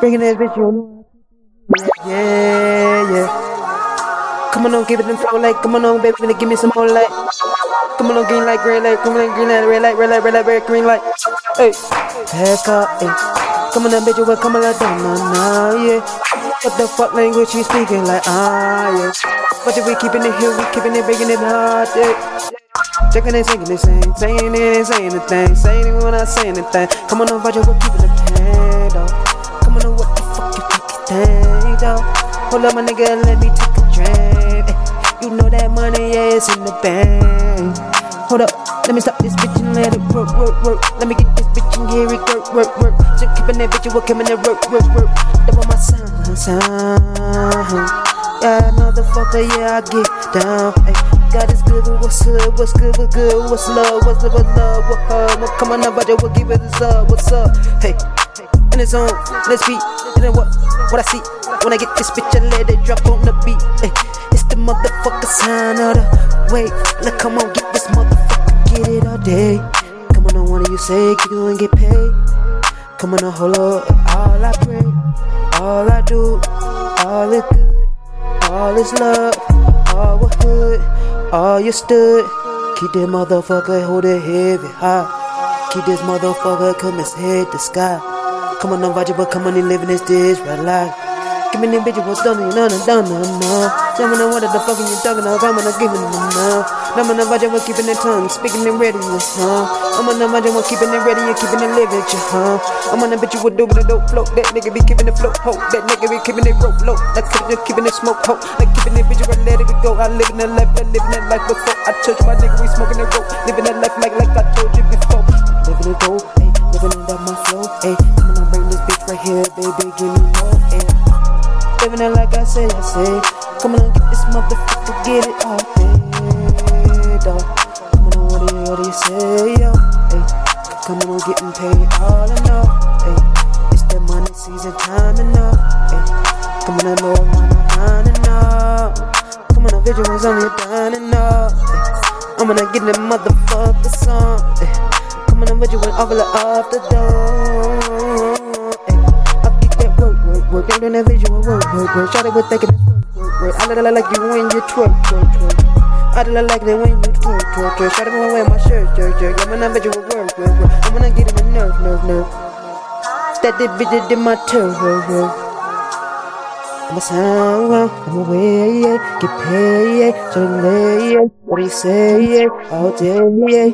Bringing that bitch, you. Yeah, yeah. Come on, on, give it them flow like. Come on, on, baby, give me some more light. Come on, on, green light, green light. Come on, green light, red light, red light, red light, red green light. Hey, back up, hey. Come on, on, bitch, will come on, like, nah, nah, yeah. What the fuck language you speaking like? Ah, yeah. But if we keeping it here, we keeping it, breaking it hard, yeah. Checking and singing and saying, saying it and saying anything, saying it when I say anything. Come on, over, we're keeping the pain, Hold up, my nigga, let me take a drink. You know that money, yeah, it's in the bank. Hold up, let me stop this bitch and let it work, work, work. Let me get this bitch and hear it work, work, work. Just keeping that bitch, you work, coming that work, work, work. Double my sound, sound. Yeah, motherfucker, yeah, I get down. Ay. God is good, what's good, what's good, what's good, what's love, what's love, what's love, what her, what come on budget, what give it is up, what's up, hey, in the zone, let's beat, and then what, what I see, when I get this bitch, I let it drop on the beat, hey, it's the motherfucker sign of the wait, look, come on, get this motherfucker, get it all day, come on, on, wanna you say, keep and get paid, come on, hold up, all I pray, all I do, all is good, all is love, all we hood. All you stood, keep that motherfucker hold it heavy high. Keep this motherfucker come his head to sky. Come on, no but come on, he living this dish right life. Give me them bitches what's done, you know, done, no, no. Tell me what the fuck are you talking about? I'm giving them now. I'm on the budget, we're keeping their tongue, speaking in readiness, huh? I'm on the budget, we're keeping it ready and keeping it living, huh? I'm on the bitch, you would do with the dope float. That nigga be keeping it float, hope. That nigga be keeping it rope low. Like keeping it smoke, hope. Like keeping it bitch, right, let it go. I live in that life, I live in that life before. I you my nigga, we smoking that rope. Living that life like, like I told you before. Living it go, Living it like I say, I say. Come on, get this motherfucker, get it all day, dog. Come on, what do you, what do you say, yo? Hey, come on, getting paid all I know. Hey, it's that money season time enough. Hey, come on, I know I'm on enough. Come on, vigilance on you done enough. Hey, I'm gonna get that motherfucker some. Hey, come on, vigilance off off the door. That visual work, work, work. Shot it with thinking work, work. I look like you when you twerk, twerk, twerk. I do like that when you twerk, twerk, twerk. To go away my shirt, jerk, jerk. I'm gonna bet work, work, work. I'm gonna get him a nerve, nerve, nerve. That did bitch did my turn, work, work. I'm a sound, I'm away, yeah. Get paid, yeah. So lay, yeah. What do you say, yeah? All day, yeah.